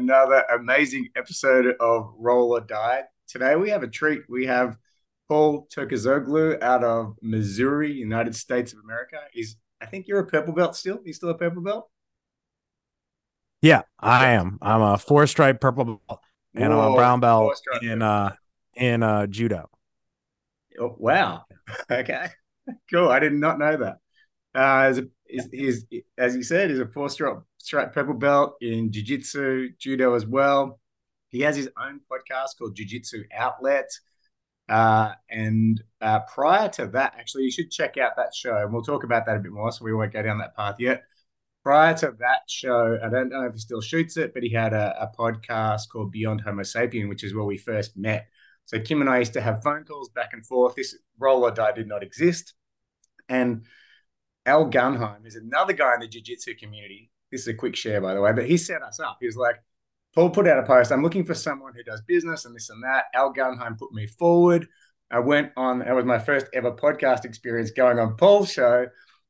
everybody. Welcome to another amazing episode of Roll or Die. Today we have a treat. We have Paul Turkazoglu out of Missouri, United States of America. Is I think you're a purple belt still. You still a purple belt? Yeah, I am. I'm a four stripe purple belt, and Whoa, I'm a brown belt in uh in uh judo. Oh, wow. Okay. Cool. I did not know that. Uh, as a, is, is as you said, he's a four stripe purple belt in jiu jitsu, judo as well. He has his own podcast called Jiu Jitsu Outlet. Uh, and uh, prior to that, actually, you should check out that show, and we'll talk about that a bit more. So we won't go down that path yet. Prior to that show, I don't know if he still shoots it, but he had a, a podcast called Beyond Homo Sapien, which is where we first met. So Kim and I used to have phone calls back and forth. This roll or die did not exist, and Al Gunheim is another guy in the jiu-jitsu community. This is a quick share, by the way, but he set us up. He was like, Paul put out a post. I'm looking for someone who does business and this and that. Al Gunheim put me forward. I went on, it was my first ever podcast experience going on Paul's show.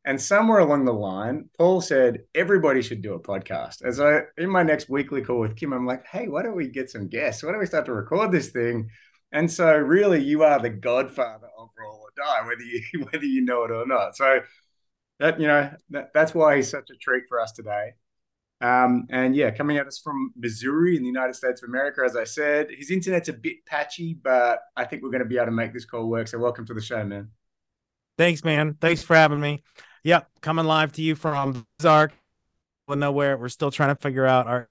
And somewhere along the line, Paul said, everybody should do a podcast. And so in my next weekly call with Kim, I'm like, hey, why don't we get some guests? Why don't we start to record this thing? And so really you are the godfather of Roll or Die, whether you whether you know it or not. So that you know that, that's why he's such a treat for us today. Um, and yeah, coming at us from Missouri in the United States of America, as I said, his internet's a bit patchy, but I think we're going to be able to make this call work. So welcome to the show, man. Thanks, man. Thanks for having me. Yep, coming live to you from Zark, nowhere. We're still trying to figure out our.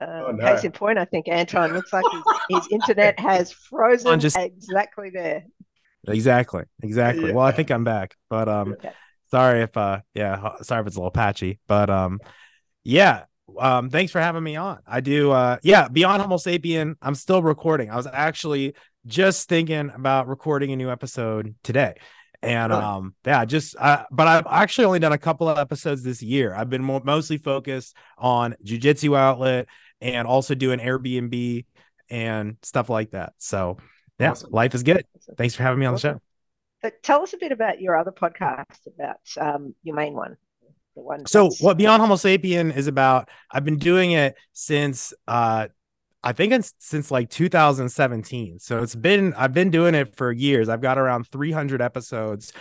Uh, oh, no. Case in point, I think Anton looks like his, his internet has frozen just... exactly there. Exactly. Exactly. Yeah. Well, I think I'm back, but um, sorry if uh, yeah, sorry if it's a little patchy, but um, yeah. Um, thanks for having me on. I do. Uh, yeah, Beyond Homo Sapien. I'm still recording. I was actually just thinking about recording a new episode today. And really? um, yeah, just uh, but I've actually only done a couple of episodes this year. I've been mo- mostly focused on jujitsu outlet and also doing Airbnb and stuff like that. So yeah, awesome. life is good. Thanks for having me on the show. But tell us a bit about your other podcast, about um, your main one. The one so what Beyond Homo Sapien is about, I've been doing it since uh, I think it's since like 2017. So it's been I've been doing it for years. I've got around 300 episodes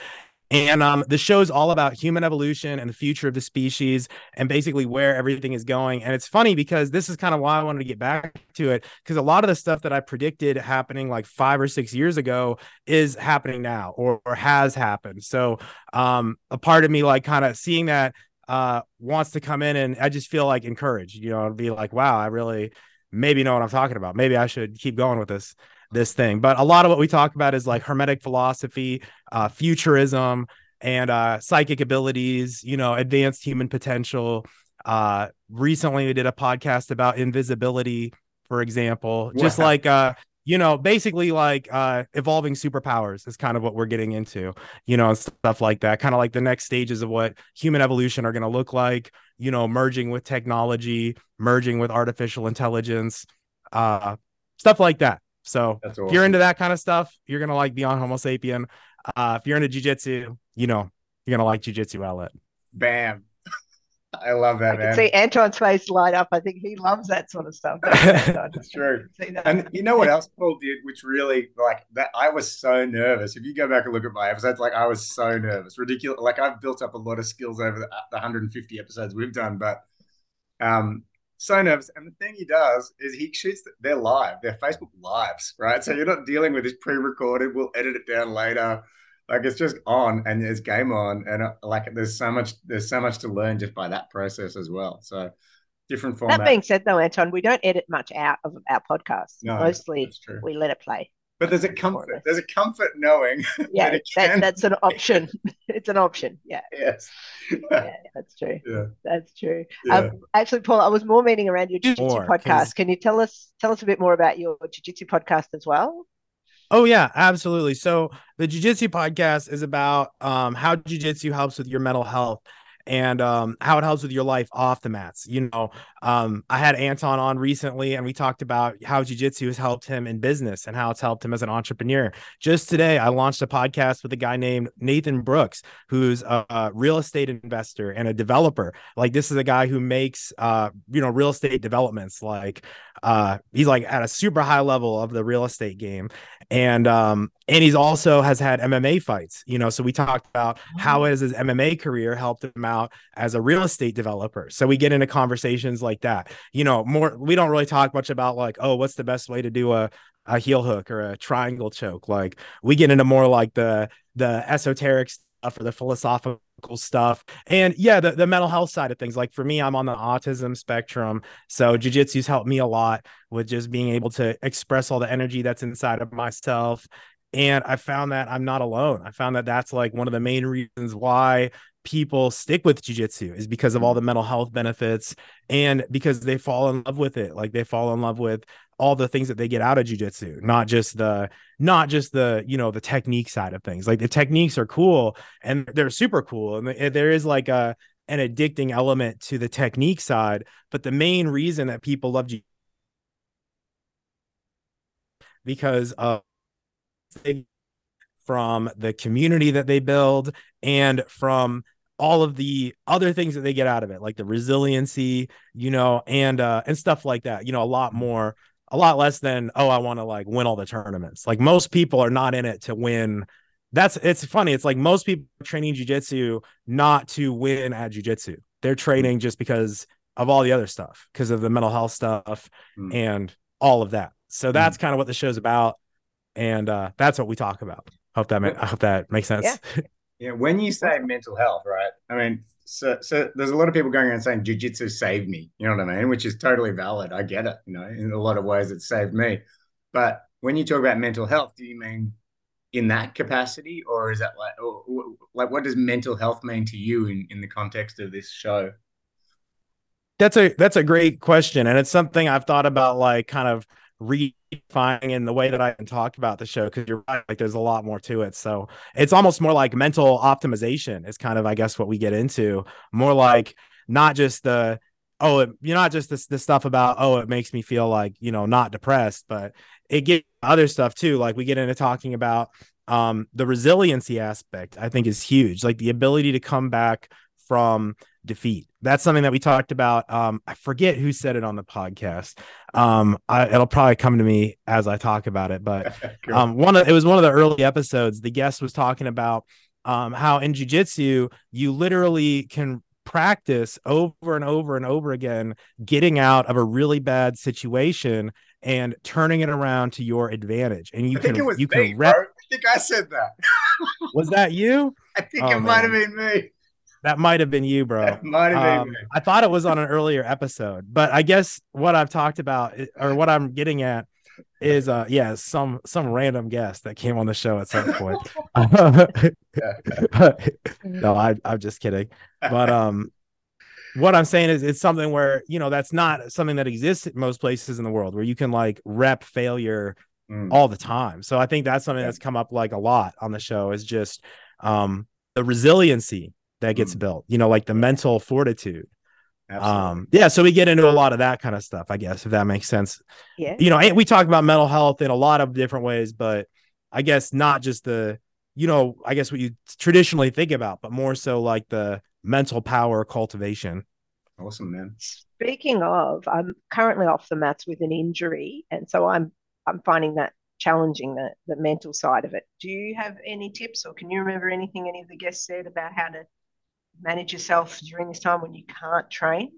and um, the show is all about human evolution and the future of the species and basically where everything is going. And it's funny because this is kind of why I wanted to get back to it because a lot of the stuff that I predicted happening like five or six years ago is happening now or, or has happened. So um, a part of me, like, kind of seeing that uh, wants to come in and I just feel like encouraged, you know, be like, wow, I really maybe know what I'm talking about. Maybe I should keep going with this this thing. But a lot of what we talk about is like hermetic philosophy, uh, futurism, and uh, psychic abilities. You know, advanced human potential. Uh, recently, we did a podcast about invisibility, for example. Just like uh, you know, basically like uh, evolving superpowers is kind of what we're getting into. You know, and stuff like that. Kind of like the next stages of what human evolution are going to look like. You know, merging with technology, merging with artificial intelligence, uh, stuff like that. So awesome. if you're into that kind of stuff, you're gonna like Beyond Homo Sapien. Uh, if you're into jujitsu, you know you're gonna like Jujitsu Outlet. Bam. I love that, I man. can see Anton's face light up. I think he loves that sort of stuff. That's true. And you know what else Paul did, which really like that I was so nervous. If you go back and look at my episodes, like I was so nervous. Ridiculous. Like I've built up a lot of skills over the, the 150 episodes we've done, but um so nervous. And the thing he does is he shoots their live, their Facebook lives, right? So you're not dealing with this pre-recorded. We'll edit it down later. Like it's just on and there's game on, and uh, like there's so much there's so much to learn just by that process as well. So different format. That being said, though, Anton, we don't edit much out of our podcast. No, Mostly, we let it play. But there's a comfort. There's a comfort knowing. Yeah, that that, that's an option. it's an option. Yeah. Yes. yeah, that's true. Yeah, that's true. Yeah. Um, actually, Paul, I was more meaning around your jiu-jitsu podcast. Can you tell us tell us a bit more about your jiu-jitsu podcast as well? Oh yeah, absolutely. So the jiu-jitsu podcast is about um, how jiu-jitsu helps with your mental health. And um, how it helps with your life off the mats. You know, um, I had Anton on recently, and we talked about how jujitsu has helped him in business and how it's helped him as an entrepreneur. Just today, I launched a podcast with a guy named Nathan Brooks, who's a, a real estate investor and a developer. Like this is a guy who makes, uh, you know, real estate developments. Like uh, he's like at a super high level of the real estate game, and um, and he's also has had MMA fights. You know, so we talked about how has his MMA career helped him out as a real estate developer. So we get into conversations like that. You know, more we don't really talk much about like, oh, what's the best way to do a a heel hook or a triangle choke. Like we get into more like the the esoteric stuff or the philosophical stuff. And yeah, the, the mental health side of things. Like for me, I'm on the autism spectrum. So jujitsu's helped me a lot with just being able to express all the energy that's inside of myself. And I found that I'm not alone. I found that that's like one of the main reasons why people stick with jujitsu is because of all the mm-hmm. mental health benefits and because they fall in love with it. Like they fall in love with all the things that they get out of jujitsu, not just the not just the you know the technique side of things. Like the techniques are cool and they're super cool, and there is like a an addicting element to the technique side. But the main reason that people love jiu because of from the community that they build and from all of the other things that they get out of it like the resiliency you know and uh and stuff like that you know a lot more a lot less than oh i want to like win all the tournaments. Like most people are not in it to win. That's it's funny it's like most people training jiu-jitsu not to win at jiu-jitsu. They're training just because of all the other stuff because of the mental health stuff mm. and all of that. So that's mm. kind of what the show's about and uh that's what we talk about hope that ma- i hope that makes sense yeah. yeah when you say mental health right i mean so, so there's a lot of people going around saying jujitsu saved me. You know what I mean? Which is totally valid. I get it. You know, in a lot of ways, it saved me. But when you talk about mental health, do you mean in that capacity, or is that like, or, like, what does mental health mean to you in in the context of this show? That's a that's a great question, and it's something I've thought about, like kind of redefining in the way that I talked about the show because you're right, like there's a lot more to it. So it's almost more like mental optimization is kind of, I guess, what we get into. More like not just the oh, you're not just this this stuff about oh, it makes me feel like you know not depressed, but it get other stuff too. Like we get into talking about um the resiliency aspect. I think is huge, like the ability to come back from defeat. That's something that we talked about. Um, I forget who said it on the podcast. Um, I, it'll probably come to me as I talk about it, but um, one of it was one of the early episodes. The guest was talking about um, how in jujitsu you literally can practice over and over and over again getting out of a really bad situation and turning it around to your advantage. And you I can you me, can rep- I think I said that. was that you? I think oh, it might have been me. That might have been you, bro. might have um, been. I thought it was on an earlier episode, but I guess what I've talked about or what I'm getting at is uh yeah some some random guest that came on the show at some point no I, i'm just kidding but um what i'm saying is it's something where you know that's not something that exists in most places in the world where you can like rep failure mm. all the time so i think that's something that's come up like a lot on the show is just um the resiliency that gets mm. built you know like the mental fortitude. Absolutely. um yeah so we get into a lot of that kind of stuff i guess if that makes sense. Yeah. You know we talk about mental health in a lot of different ways but i guess not just the you know i guess what you traditionally think about but more so like the mental power cultivation. Awesome man. Speaking of i'm currently off the mats with an injury and so i'm i'm finding that challenging the the mental side of it. Do you have any tips or can you remember anything any of the guests said about how to manage yourself during this time when you can't train?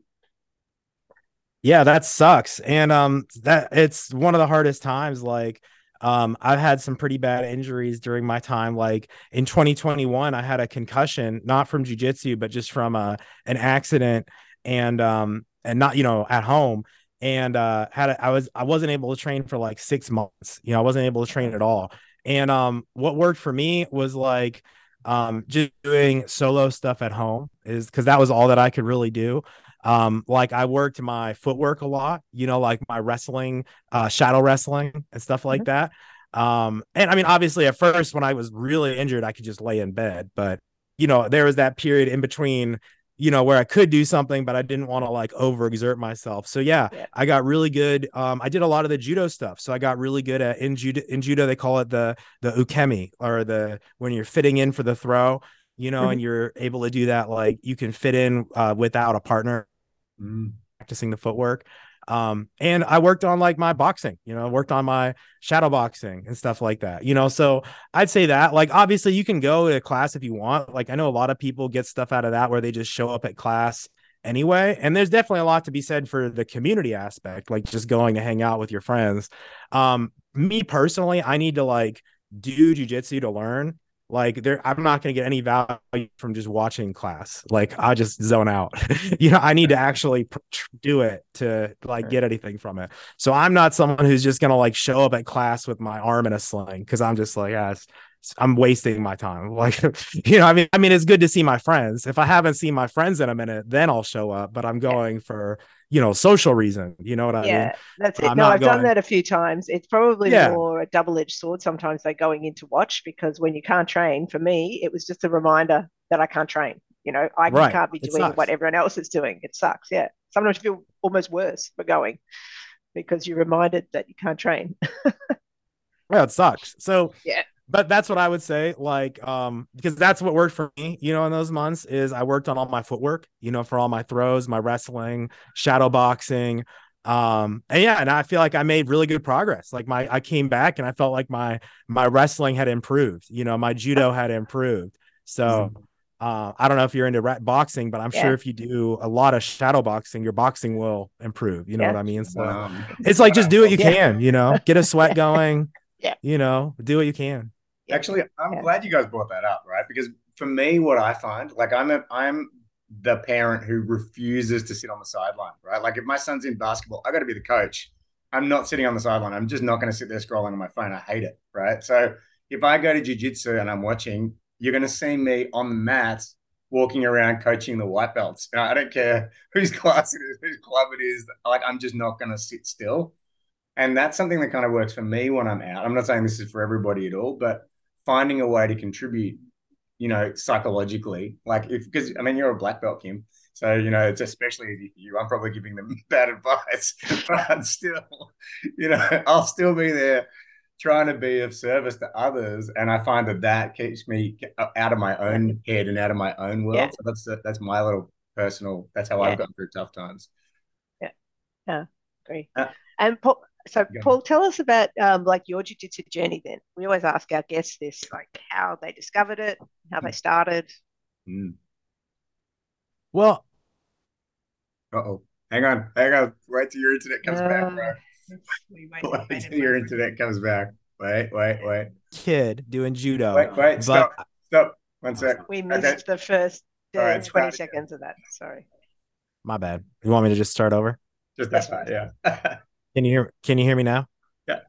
Yeah, that sucks. And um that it's one of the hardest times like um I've had some pretty bad injuries during my time like in 2021 I had a concussion not from jiu-jitsu but just from a uh, an accident and um and not you know at home and uh had a, I was I wasn't able to train for like 6 months. You know, I wasn't able to train at all. And um what worked for me was like um just doing solo stuff at home is because that was all that i could really do um like i worked my footwork a lot you know like my wrestling uh shadow wrestling and stuff like mm-hmm. that um and i mean obviously at first when i was really injured i could just lay in bed but you know there was that period in between you know, where I could do something, but I didn't want to like overexert myself. So yeah, Yeah. I got really good. Um, I did a lot of the judo stuff. So I got really good at in judo. In judo, they call it the the uchikomi or the when you're fitting in for the throw. You know, Mhm. and you're able to do that. Like you can fit in uh, without a partner Mm. practicing the footwork. Um, and I worked on like my boxing, you know, worked on my shadow boxing and stuff like that, you know. So I'd say that, like, obviously, you can go to class if you want. Like, I know a lot of people get stuff out of that where they just show up at class anyway. And there's definitely a lot to be said for the community aspect, like just going to hang out with your friends. Um, me personally, I need to like do jujitsu to learn. Like there, I'm not going to get any value from just watching class. Like I just zone out. you know, I need to actually pr- tr- do it to like get anything from it. So I'm not someone who's just going to like show up at class with my arm in a sling because I'm just like, ah, it's, I'm wasting my time. Like, you know, I mean, I mean, it's good to see my friends. If I haven't seen my friends in a minute, then I'll show up. But I'm going for you know social reason. You know what I mean? yeah, that's it. I'm no, I've done that a few times. It's probably Yeah. more a double-edged sword. Sometimes they're going in to watch because when you can't train, for me, it was just a reminder that I can't train. You know, I Right. can't be It doing sucks. what everyone else is doing. It sucks. Yeah. Sometimes you feel almost worse for going because you're reminded that you can't train. Yeah, it sucks. So Yeah. But that's what I would say. Like, um, because that's what worked for me, you know, in those months is I worked on all my footwork, you know, for all my throws, my wrestling, shadow boxing. Um, and yeah, and I feel like I made really good progress. Like my I came back and I felt like my my wrestling had improved, you know, my judo had improved. So uh, I don't know if you're into ra- boxing, but I'm Yeah. sure if you do a lot of shadow boxing, your boxing will improve. You know Yeah. what I mean? So Um, it's like just do what you Yeah. can, you know, get a sweat going. Yeah. You know, do what you can. Yeah. Actually, I'm Yeah. glad you guys brought that up, right? Because for me, what I find, like I'm a, I'm the parent who refuses to sit on the sideline, right? Like if my son's in basketball, I got to be the coach. I'm not sitting on the sideline. I'm just not going to sit there scrolling on my phone. I hate it, right? So if I go to jujitsu and I'm watching, you're going to see me on the mat walking around coaching the white belts. I don't care whose class it is, whose club it is. Like I'm just not going to sit still. And that's something that kind of works for me when I'm out. I'm not saying this is for everybody at all, but finding a way to contribute, you know, psychologically. Like if because I mean you're a black belt, Kim. So, you know, it's especially easy for you. I'm probably giving them bad advice, but still, you know, I'll still be there trying to be of service to others. And I find that that keeps me out of my own head and out of my own world. Yeah. So that's that's my little personal, that's how Yeah. I've gotten through tough times. Yeah. Yeah. Agree. Uh, and Paul, so go Paul, tell us about um, like your jiu-jitsu journey. Then we always ask our guests this, like how they discovered it, how they started. Mm. Well, Uh-oh. Hang on. Hang on. Wait till your internet comes back, bro. Uh, we wait- Wait wait till your internet comes back. Wait, wait, wait. kid doing judo. Wait, wait, but stop. Stop. One sec. We Okay. missed the first uh, All right, 20 start again. seconds of that. Sorry. my bad. You want me to just start over? Just that's fine. yeah. Can you hear can you hear me now? Yeah.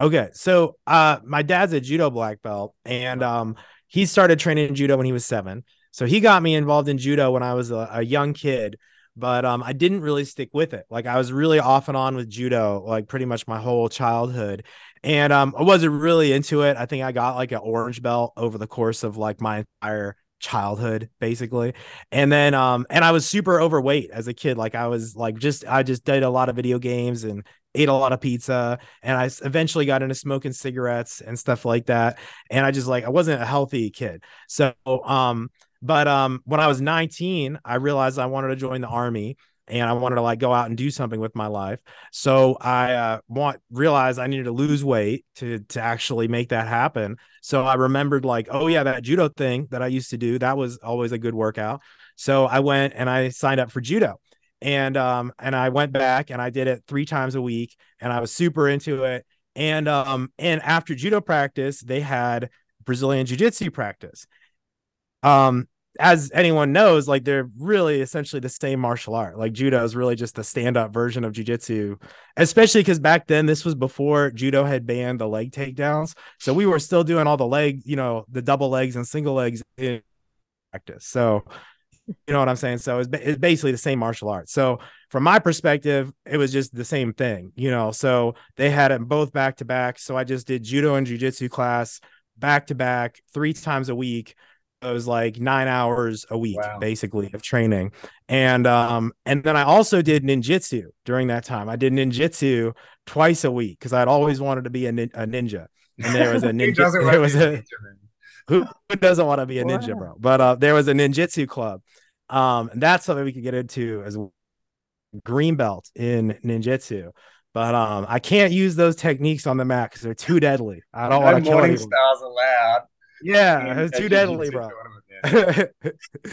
Okay. So uh my dad's a judo black belt and um he started training judo when he was 7. So he got me involved in judo when I was a, a young kid, but um I didn't really stick with it. Like I was really off and on with judo like pretty much my whole childhood. And um I wasn't really into it. I think I got like an orange belt over the course of like my entire childhood basically. And then um and i was super overweight as a kid like i was like just i just did a lot of video games and ate a lot of pizza and i eventually got into smoking cigarettes and stuff like that and i just like i wasn't a healthy kid. So um but um when i was 19 i realized i wanted to join the army and I wanted to like go out and do something with my life. So I uh, want realized I needed to lose weight to to actually make that happen. So I remembered like, oh yeah, that judo thing that I used to do, that was always a good workout. So I went and I signed up for judo. And um and I went back and I did it 3 times a week and I was super into it. And um and after judo practice, they had Brazilian jiu-jitsu practice. Um as anyone knows, like they're really essentially the same martial art. Like judo is really just the stand-up version of jiu-jitsu, especially because back then this was before judo had banned the leg takedowns. So we were still doing all the leg, you know, the double legs and single legs in practice. So you know what I'm saying? So it's, it's basically the same martial art. So from my perspective, it was just the same thing, you know. So they had them both back to back. So I just did judo and jujitsu class back to back three times a week was like nine hours a week Wow. basically of training. And um and then i also did ninjutsu during that time. I did ninjutsu twice a week because i'd always wanted to be a, nin- a ninja. And there was a ninja there was a ninja, who, who doesn't want to be a ninja bro? But uh there was a ninjutsu club. Um and that's something we could get into as well. green belt in ninjutsu. But um i can't use those techniques on the mat because they're too deadly. I don't want to kill morning anyone stars allowed. Yeah in it's too deadly bro tournament, man.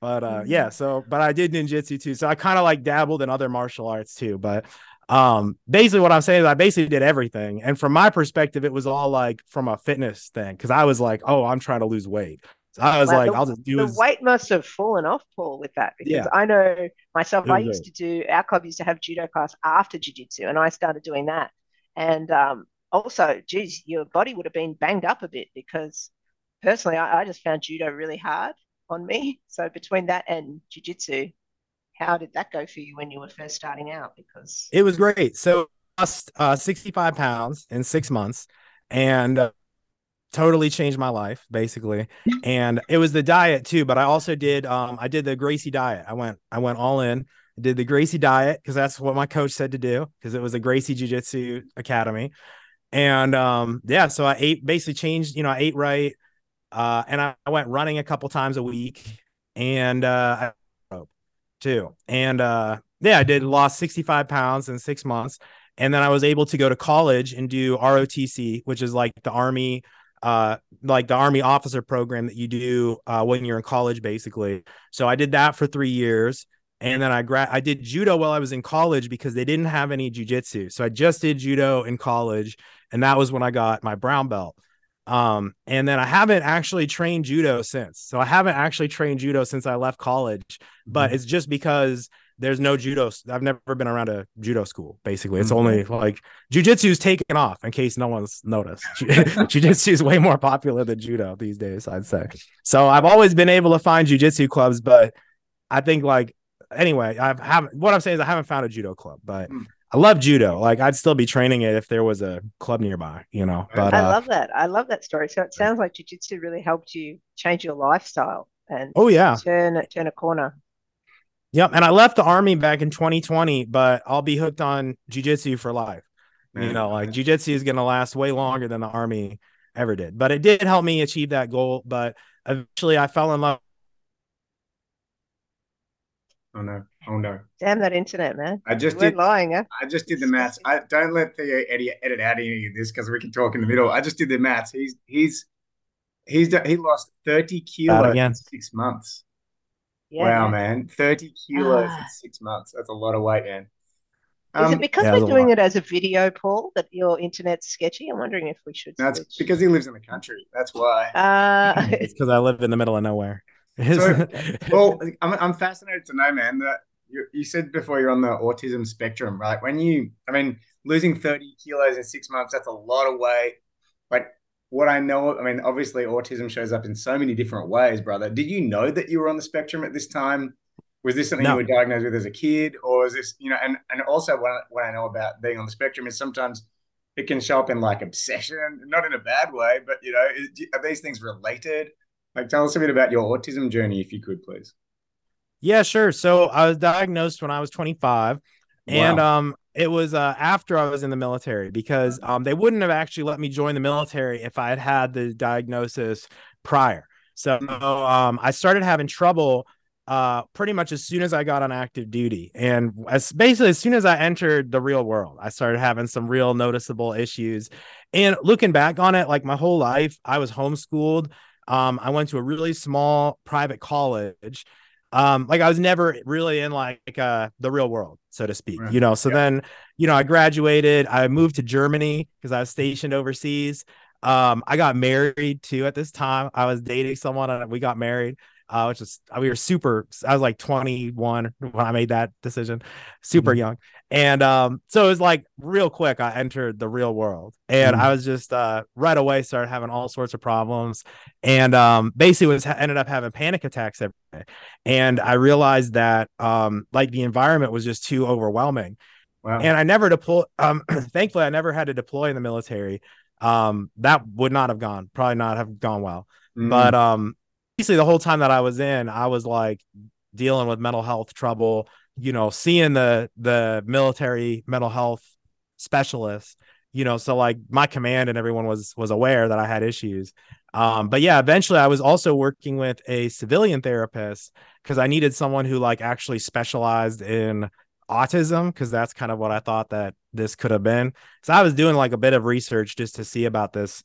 but uh yeah so but i did ninjutsu too so i kind of like dabbled in other martial arts too but um basically what i'm saying is i basically did everything and from my perspective it was all like from a fitness thing because i was like oh i'm trying to lose weight so i was Wow, like the- i'll just do the as- weight must have fallen off Paul with that because Yeah. I know myself. I was used to do our club used to have judo class after jiu-jitsu, and I started doing that. And um, also, geez, your body would have been banged up a bit because personally, I, I just found judo really hard on me. So between that and jiu-jitsu, how did that go for you when you were first starting out? Because it was great so I lost uh 65 pounds in six months and uh, totally changed my life basically and it was the diet too but i also did um i did the gracie diet i went i went all in did the gracie diet because that's what my coach said to do because it was a gracie jiu-jitsu academy and um yeah so i ate basically changed you know i ate right uh and i, I went running a couple times a week and uh I too. And uh yeah i did lost 65 pounds in six months. And then i was able to go to college and do rotc which is like the army uh like the army officer program that you do uh when you're in college basically. So i did that for three years and then i gra- i did judo while i was in college because they didn't have any jujitsu so i just did judo in college and that was when i got my brown belt um and then i haven't actually trained judo since so i haven't actually trained judo since i left college but it's just because there's no judo. I've never been around a judo school. Basically, it's Mhm. only like jujitsu's taken off. In case no one's noticed, jujitsu is way more popular than judo these days. I'd say. So I've always been able to find jujitsu clubs, but I think like anyway, I haven't. What I'm saying is I haven't found a judo club, but. Mm. I love judo. Like I'd still be training it if there was a club nearby, you know. But I uh, love that. I love that story. So it sounds like jiu-jitsu really helped you change your lifestyle and oh yeah, turn turn a corner. Yep. And I left the army back in 2020, but I'll be hooked on jujitsu for life. You know, like jujitsu is going to last way longer than the army ever did. But it did help me achieve that goal. But eventually I fell in love. Oh no! Oh no! Damn that internet, man. I just You weren't did. lying, huh? I just did the maths. I don't let Theo edit, edit out any of this because we can talk in the middle. I just did the maths. He's he's he's he lost thirty kilos in six months. Yeah. wow, man, thirty kilos in Ah. six months. That's a lot of weight, man. Is Um, it because yeah, we're doing it as a video, Paul, that your internet's sketchy? I'm wondering if we should that's switch. because he lives in the country. That's why. uh, It's because I live in the middle of nowhere. So, well, I'm, I'm fascinated to know, man, that you, you said before you're on the autism spectrum, right? When you, I mean, losing 30 kilos in six months, that's a lot of weight. But what I know, I mean, obviously autism shows up in so many different ways, brother. Did you know that you were on the spectrum at this time? Was this something No. you were diagnosed with as a kid? Or is this, you know, and, and also what, I- what I know about being on the spectrum is sometimes it can show up in like obsession, not in a bad way, but, you know, is, are these things related? Like, tell us a bit about your autism journey, if you could, please. Yeah, sure. So I was diagnosed when I was 25, and um, it was uh after I was in the military because um they wouldn't have actually let me join the military if I had had the diagnosis prior. So um, I started having trouble uh pretty much as soon as I got on active duty, and as basically as soon as I entered the real world, I started having some real noticeable issues. And looking back on it, like my whole life, I was homeschooled. Um, I went to a really small private college. Um like i was never really in like uh the real world so to speak Right. you know? So Yeah. then you know i graduated. I moved to germany because i was stationed overseas. Um i got married too at this time. I was dating someone and we got married uh which was we were super i was like 21 when i made that decision super Mhm. young and um so it was like real quick i entered the real world and Mhm. i was just uh right away started having all sorts of problems and um basically was ended up having panic attacks every day and i realized that um like the environment was just too overwhelming Wow. and i never deploy um thankfully i never had to deploy in the military um that would not have gone probably not have gone well Mm. but um basically the whole time that I was in, I was like dealing with mental health trouble, you know, seeing the the military mental health specialists, you know, so like my command and everyone was was aware that I had issues. Um, but yeah, eventually I was also working with a civilian therapist because I needed someone who like actually specialized in autism because that's kind of what I thought that this could have been. So I was doing like a bit of research just to see about this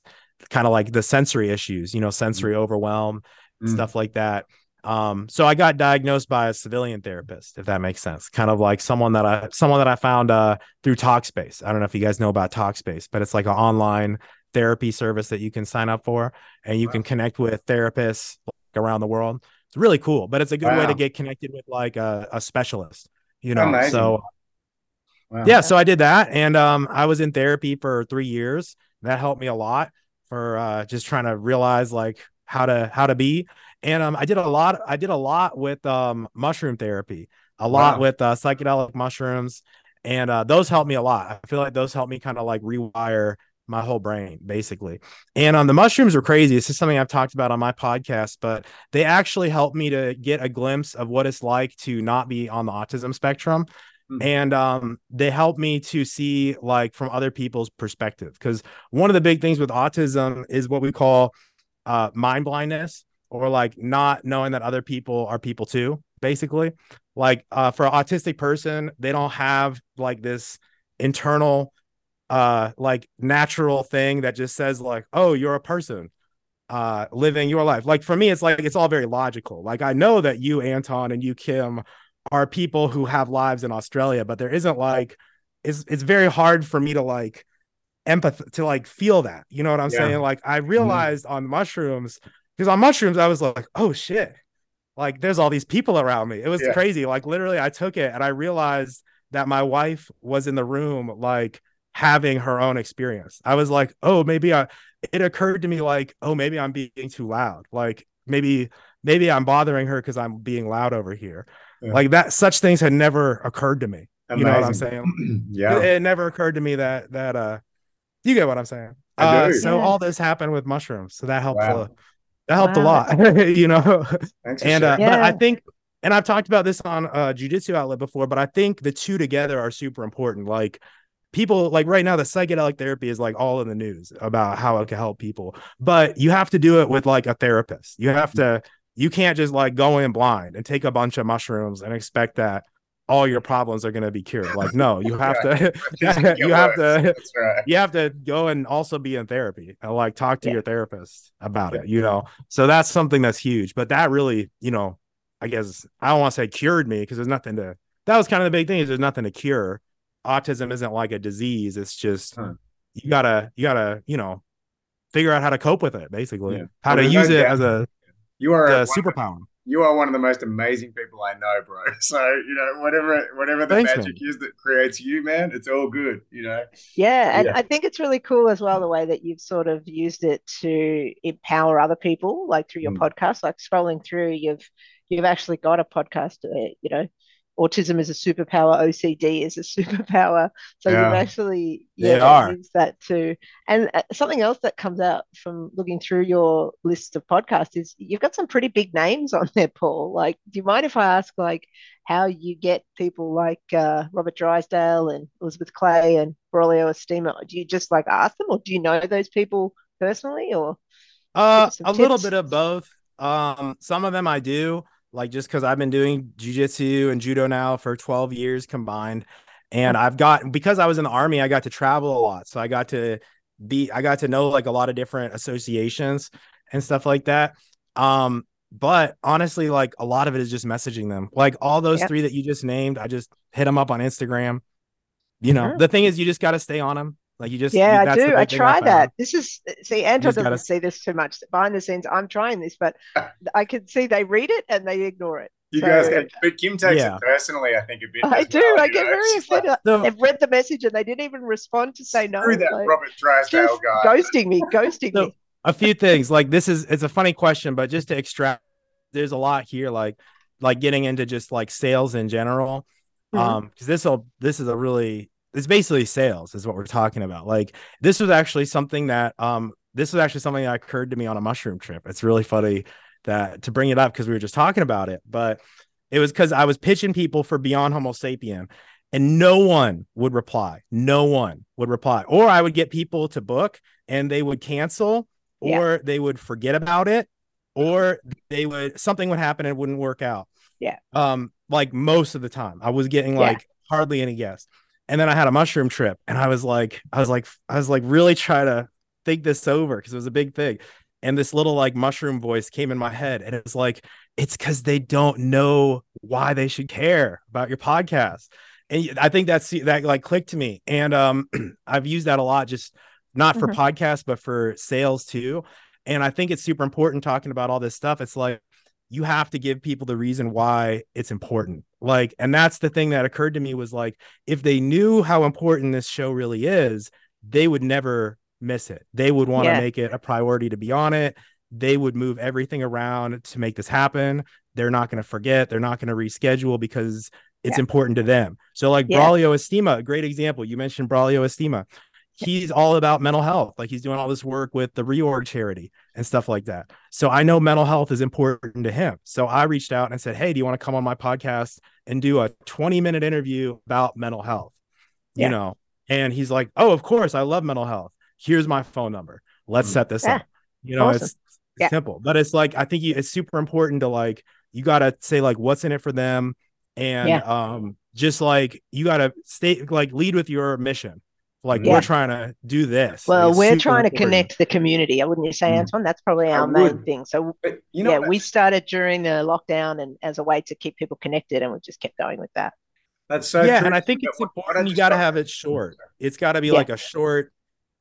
kind of like the sensory issues, you know, sensory overwhelm, mm. stuff like that. Um, so I got diagnosed by a civilian therapist, if that makes sense. Kind of like someone that I someone that I found uh through Talkspace. I don't know if you guys know about Talkspace, but it's like an online therapy service that you can sign up for and you wow. can connect with therapists around the world. It's really cool, but it's a good wow. way to get connected with like a, a specialist, you know. Amazing. So wow. yeah, so I did that and um I was in therapy for 3 years. That helped me a lot for uh just trying to realize like how to how to be and um, I did a lot. I did a lot with um, mushroom therapy, a lot wow. with uh, psychedelic mushrooms, and uh, those helped me a lot. I feel like those helped me kind of like rewire my whole brain basically. And um, the mushrooms are crazy. This is something I've talked about on my podcast, but they actually helped me to get a glimpse of what it's like to not be on the autism spectrum. Mm-hmm. And um, they helped me to see like from other people's perspective. Because one of the big things with autism is what we call uh, mind blindness or like not knowing that other people are people too basically. Like uh for an autistic person they don't have like this internal uh like natural thing that just says like oh you're a person uh living your life. Like for me it's like it's all very logical. Like i know that you anton and you kim are people who have lives in australia but there isn't like it's it's very hard for me to like empathy to like feel that you know what i'm yeah. saying like i mm-hmm. realized mm-hmm. on mushrooms because on mushrooms I was like, oh shit, like there's all these people around me. It was yeah. crazy. Like literally, I took it and I realized that my wife was in the room, like having her own experience. I was like, oh, maybe I. It occurred to me like, oh, maybe I'm being too loud. Like maybe maybe I'm bothering her because I'm being loud over here. Yeah. Like that, such things had never occurred to me. Amazing. You know what I'm saying? yeah. It, it, never occurred to me that that uh, you get what I'm saying. Uh, so all this happened with mushrooms, so that helped. Wow. That helped wow. a lot, you know. and uh, yeah. but I think, and I've talked about this on uh jujitsu outlet before, but I think the two together are super important. Like people, like right now, the psychedelic therapy is like all in the news about how it can help people, but you have to do it with like a therapist. You have to. You can't just like go in blind and take a bunch of mushrooms and expect that all your problems are going to be cured. Like, no, you have to, you have to, right. you have to go and also be in therapy and like talk to yeah. your therapist about it, you know? So that's something that's huge, but that really, you know, I guess I don't want to say cured me because there's nothing to, that was kind of the big thing is there's nothing to cure. Autism isn't like a disease. It's just, huh. you gotta, you gotta, you know, figure out how to cope with it basically, yeah. how well, to use it as a, you are a superpower you are one of the most amazing people I know, bro. So you know, whatever whatever the Thanks, magic man. is that creates you, man, it's all good. You know. Yeah, and yeah. I think it's really cool as well the way that you've sort of used it to empower other people, like through your mm. podcast. Like scrolling through, you've you've actually got a podcast, uh, you know, autism is a superpower, OCD is a superpower. So yeah. you've actually yeah, used that too. And uh, something else that comes out from looking through your list of podcasts is you've got some pretty big names on there, Paul. Like, do you mind if I ask like how you get people like uh, Robert Drysdale and Elizabeth Clay and Braulio Estima? Do you just like ask them, or do you know those people personally, or? Uh, a tips? little bit of both. Um, some of them I do like just because I've been doing jujitsu and judo now for 12 years combined. And I've got because I was in the army, I got to travel a lot. So I got to be I got to know like a lot of different associations and stuff like that. Um, but honestly, like a lot of it is just messaging them. Like all those yep. three that you just named, I just hit them up on Instagram. You know, mm-hmm. the thing is you just got to stay on them. Like you just yeah, I do. I try I that. This is see, Anton doesn't gotta... see this too much behind the scenes. I'm trying this, but I can see they read it and they ignore it. You so, guys, get, but Kim takes yeah. it personally. I think a bit. I do. Well, I get know? very offended. Like, no. They've read the message and they didn't even respond to say no. Screw that like, Robert Drysdale guy. Ghosting me, ghosting me. A few things like this is it's a funny question, but just to extract, there's a lot here. Like like getting into just like sales in general. Mm-hmm. Um, because this will this is a really it's basically sales is what we're talking about. Like this was actually something that um this was actually something that occurred to me on a mushroom trip. It's really funny that to bring it up because we were just talking about it, but it was because I was pitching people for Beyond Homo Sapien and no one would reply. No one would reply. Or I would get people to book and they would cancel or yeah. they would forget about it or they would something would happen and it wouldn't work out. Yeah. Um like most of the time I was getting like yeah. hardly any guests. And then I had a mushroom trip and I was like I was like I was like really trying to think this over because it was a big thing. And this little like mushroom voice came in my head and it was like it's cuz they don't know why they should care about your podcast. And I think that's that like clicked to me. And um I've used that a lot just not for mm-hmm. podcasts but for sales too. And I think it's super important talking about all this stuff. It's like you have to give people the reason why it's important. Like, and that's the thing that occurred to me was like, if they knew how important this show really is, they would never miss it. They would want to yeah. make it a priority to be on it. They would move everything around to make this happen. They're not going to forget. They're not going to reschedule because it's yeah. important to them. So, like yeah. Braulio Estima, a great example. You mentioned Braulio Estima he's all about mental health. Like he's doing all this work with the reorg charity and stuff like that. So I know mental health is important to him. So I reached out and said, Hey, do you want to come on my podcast and do a 20 minute interview about mental health? Yeah. You know, and he's like, Oh, of course, I love mental health. Here's my phone number. Let's mm. set this yeah. up. You know, awesome. it's, it's yeah. simple, but it's like, I think it's super important to like, you got to say like what's in it for them. And um, just like you got to stay like lead with your mission like yeah. we're trying to do this. Well, like, we're trying to connect the community. I wouldn't you say, mm. Anton? That's probably our main thing. So, but, you know, yeah, we started during the lockdown and as a way to keep people connected, and we just kept going with that. That's so yeah, true. and I think it's important. You got to have it short. It's got to be yeah. like a short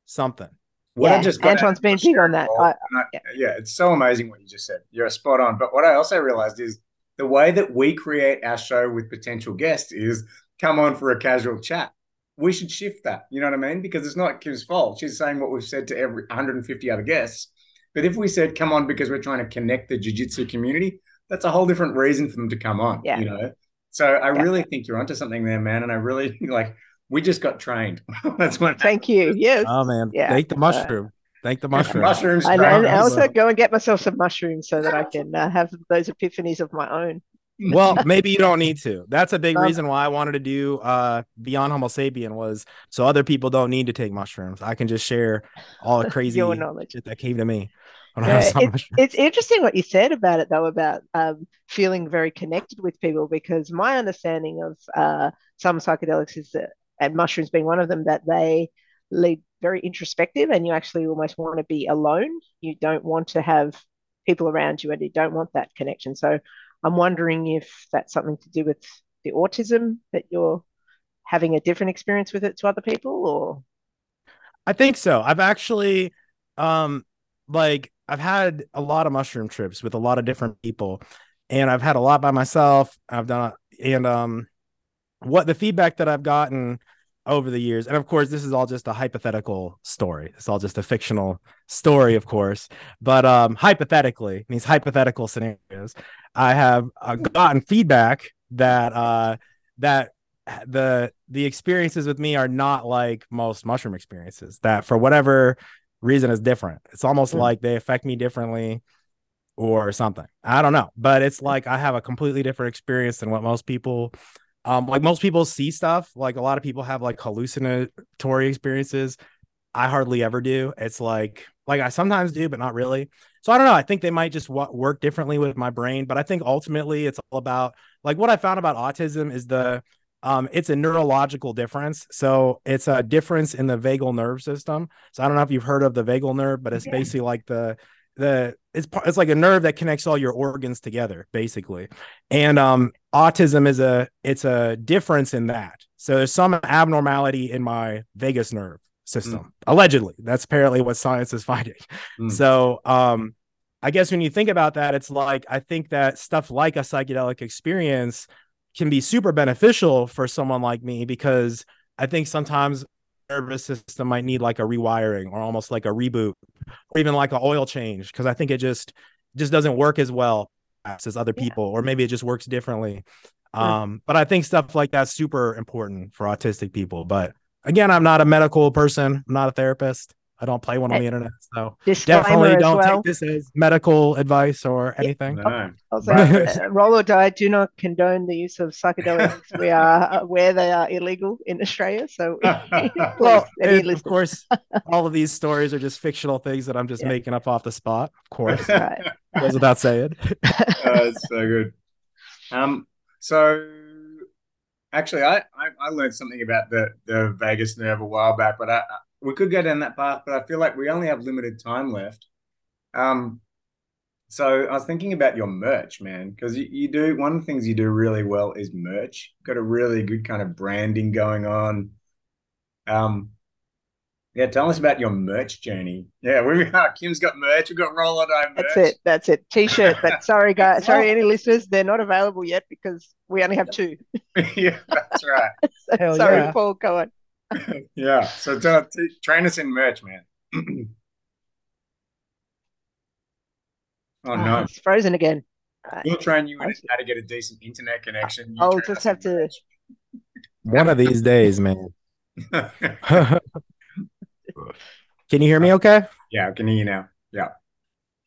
something. What yeah, I just Anton's been big on that. I, I, yeah. yeah, it's so amazing what you just said. You're a spot on. But what I also realized is the way that we create our show with potential guests is come on for a casual chat we should shift that. You know what I mean? Because it's not Kim's fault. She's saying what we've said to every 150 other guests. But if we said, come on, because we're trying to connect the jiu-jitsu community, that's a whole different reason for them to come on. Yeah. You know? So I yeah. really think you're onto something there, man. And I really like we just got trained. that's what thank you. Yes. Oh man. Yeah. Thank the mushroom. Uh, Thank the mushroom. mushrooms. And, and also go and get myself some mushrooms so that I can uh, have those epiphanies of my own well, maybe you don't need to. That's a big um, reason why I wanted to do uh Beyond Homo Sapien was so other people don't need to take mushrooms. I can just share all the crazy knowledge that came to me. Yeah, it's, it's interesting what you said about it though about um, feeling very connected with people because my understanding of uh, some psychedelics is that and mushrooms being one of them that they lead very introspective and you actually almost want to be alone you don't want to have people around you and you don't want that connection so I'm wondering if that's something to do with the autism that you're having a different experience with it to other people or I think so. I've actually um like I've had a lot of mushroom trips with a lot of different people and I've had a lot by myself. I've done and um what the feedback that I've gotten over the years and of course this is all just a hypothetical story. It's all just a fictional story of course but um hypothetically these hypothetical scenarios i have uh, gotten feedback that uh that the the experiences with me are not like most mushroom experiences that for whatever reason is different. It's almost mm. like they affect me differently or something. I don't know but it's like i have a completely different experience than what most people um, like most people see stuff. Like a lot of people have like hallucinatory experiences. I hardly ever do. It's like like I sometimes do, but not really. So I don't know. I think they might just w- work differently with my brain, but I think ultimately it's all about like what I found about autism is the um it's a neurological difference. So it's a difference in the vagal nerve system. So I don't know if you've heard of the vagal nerve, but it's yeah. basically like the the it's it's like a nerve that connects all your organs together basically and um autism is a it's a difference in that so there's some abnormality in my vagus nerve system mm. allegedly that's apparently what science is finding mm. so um i guess when you think about that it's like i think that stuff like a psychedelic experience can be super beneficial for someone like me because i think sometimes nervous system might need like a rewiring or almost like a reboot or even like an oil change because I think it just just doesn't work as well as other people yeah. or maybe it just works differently. Sure. Um, but I think stuff like that's super important for autistic people. But again, I'm not a medical person, I'm not a therapist. I don't play one on the internet. So Disclaimer definitely don't well. take this as medical advice or anything. No. Also, Right. uh, roll or die do not condone the use of psychedelics. we are aware they are illegal in Australia. So, Well, of course, all of these stories are just fictional things that I'm just Yeah. making up off the spot. Of course, right. goes without saying. That's so good. Um, so actually, I, I I learned something about the the vagus nerve a while back, but I, I we could go down that path, but I feel like we only have limited time left. Um, so I was thinking about your merch, man, because you, you do one of the things you do really well is merch. Got a really good kind of branding going on. Um, yeah, tell us about your merch journey. Yeah, we've got Kim's got merch. We've got Roll or merch. That's it. That's it. T-shirt. But sorry, guys. Sorry, any listeners, they're not available yet because we only have two. yeah, that's right. Hell sorry, yeah. Paul. Go on. Yeah. So tell, t- train us in merch, man. oh Ah, no. it's frozen again. Right. We'll train you in how to get a decent internet connection. You I'll just have to- merch. One of these days, man. Can you hear me okay? yeah, I can hear you now. Yeah.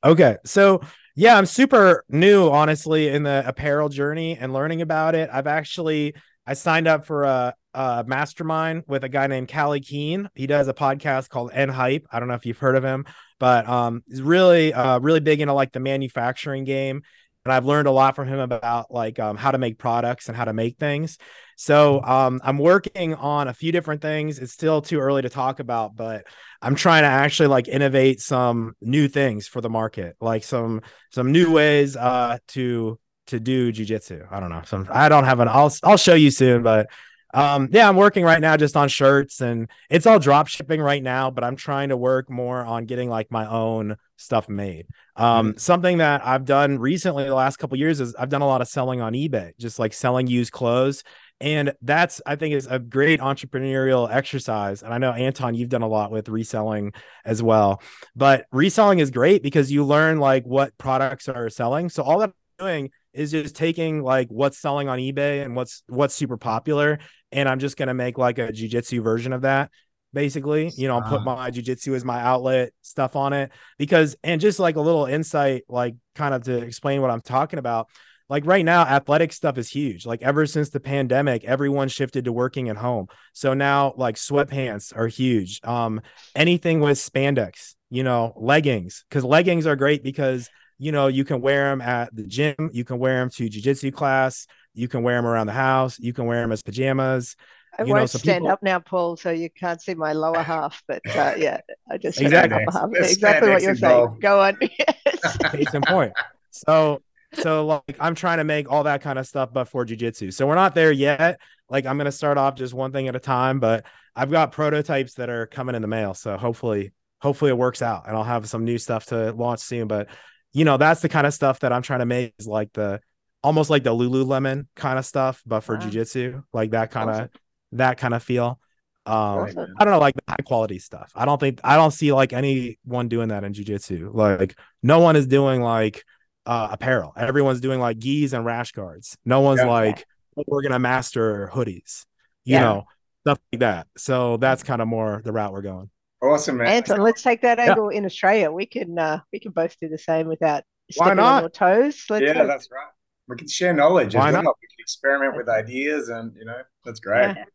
Okay. So, yeah, I'm super new, honestly, in the apparel journey and learning about it. I've actually I signed up for a, a mastermind with a guy named Callie Keen. He does a podcast called N Hype. I don't know if you've heard of him, but um, he's really, uh, really big into like the manufacturing game. And I've learned a lot from him about like um, how to make products and how to make things. So um, I'm working on a few different things. It's still too early to talk about, but I'm trying to actually like innovate some new things for the market, like some some new ways uh to to do jujitsu. I don't know. Some I don't have an I'll I'll show you soon, but um yeah, I'm working right now just on shirts and it's all drop shipping right now, but I'm trying to work more on getting like my own stuff made. Um something that I've done recently the last couple years is I've done a lot of selling on eBay, just like selling used clothes and that's i think is a great entrepreneurial exercise and i know anton you've done a lot with reselling as well but reselling is great because you learn like what products are selling so all that i'm doing is just taking like what's selling on ebay and what's what's super popular and i'm just going to make like a jiu-jitsu version of that basically. You know I'll put my jiu-jitsu as my outlet stuff on it because and just like a little insight like kind of to explain what i'm talking about like right now athletic stuff is huge. Like ever since the pandemic everyone shifted to working at home. So now like sweatpants are huge. Um anything with spandex you know leggings because leggings are great because you know you can wear them at the gym you can wear them to jiu-jitsu class you can wear them around the house you can wear them as pajamas I you know, won't so stand people- up now, Paul, so you can't see my lower half. But uh, yeah, I just Exactly. half. Exactly what you're saying. involved. Go on. Yes. case in point. So so like I'm trying to make all that kind of stuff but for jujitsu. So we're not there yet. Like I'm gonna start off just one thing at a time, but I've got prototypes that are coming in the mail. So hopefully, hopefully it works out and I'll have some new stuff to launch soon. But you know, that's the kind of stuff that I'm trying to make is like the almost like the Lululemon kind of stuff, but for Wow. jujitsu, like that kind of that kind of feel. Um Right. I don't know, like the high quality stuff. I don't think I don't see like anyone doing that in jujitsu. Like no one is doing like uh apparel. Everyone's doing like gis and rash guards. No one's Yeah. like we're gonna master hoodies, you Yeah. know, stuff like that. So that's kind of more the route we're going. Awesome, man. Anton, let's take that Yeah. angle in Australia. We can uh, we can both do the same without Why stepping on not? your toes. Let's yeah, go. that's right. We can share knowledge Why as well. not? We can experiment with ideas, and you know, that's great. Yeah.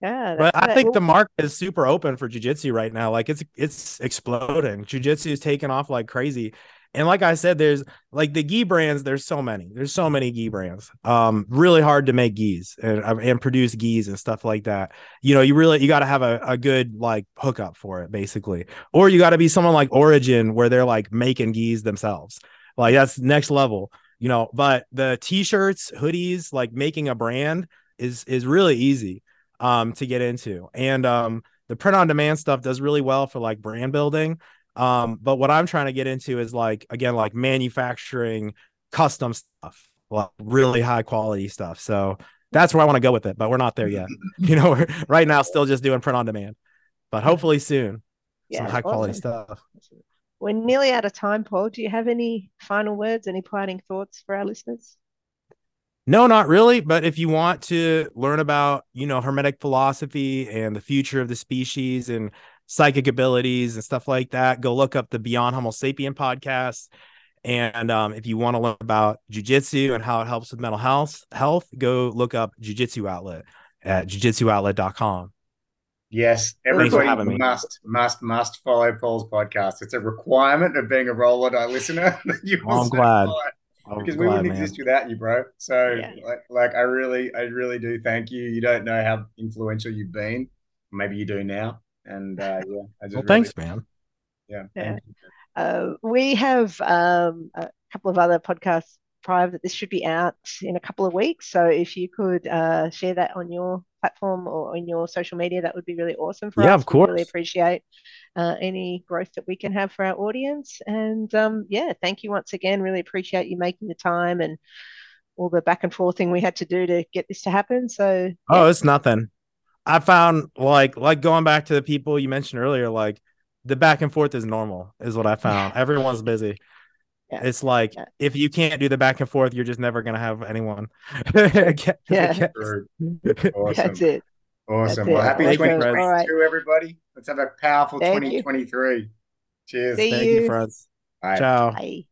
Yeah, But I think Well, the market is super open for jujitsu right now. Like it's it's exploding. Jujitsu is taking off like crazy. And like I said, there's like the gi brands. There's so many. There's so many gi brands. Um, really hard to make gis and uh, and produce gis and stuff like that. You know, you really you got to have a, a good like hookup for it, basically. Or you got to be someone like Origin where they're like making gis themselves. Like that's next level. You know, but the t-shirts, hoodies, like making a brand is is really easy um to get into and um the print on demand stuff does really well for like brand building um but what i'm trying to get into is like again like manufacturing custom stuff like really high quality stuff so that's where i want to go with it but we're not there yet you know we're right now still just doing print on demand but hopefully soon yeah, some high quality awesome. stuff We're nearly out of time, Paul. Do you have any final words, any parting thoughts for our listeners? No, not really. But if you want to learn about, you know, hermetic philosophy and the future of the species and psychic abilities and stuff like that, go look up the Beyond Homo Sapien podcast. And um, if you want to learn about jujitsu and how it helps with mental health, health, go look up Jujitsu Outlet at jujitsuoutlet.com. Yes, everybody must, must, must follow Paul's podcast. It's a requirement of being a roll or die listener. you oh, I'm glad. because we wouldn't man. exist without you, bro. So, yeah. like, like, I really, I really do thank you. You don't know how influential you've been. Maybe you do now. And uh, yeah, I just well, really, thanks, man. Yeah. yeah. Uh, we have um, a couple of other podcasts prior that this should be out in a couple of weeks. So if you could uh, share that on your platform or in your social media, that would be really awesome for yeah, us. Yeah, of course. We really appreciate uh, any growth that we can have for our audience. And um, yeah, thank you once again. Really appreciate you making the time and all the back and forth thing we had to do to get this to happen. So oh, it's nothing. I found like like going back to the people you mentioned earlier, like the back and forth is normal, is what I found. Everyone's busy. Yeah. It's like yeah. if you can't do the back and forth, you're just never gonna have anyone. yeah, awesome. that's it. Awesome. That's well, happy 2022, right. everybody. Let's have a powerful Thank 2023. You. Cheers. See Thank you, you friends. Bye. Ciao. Bye.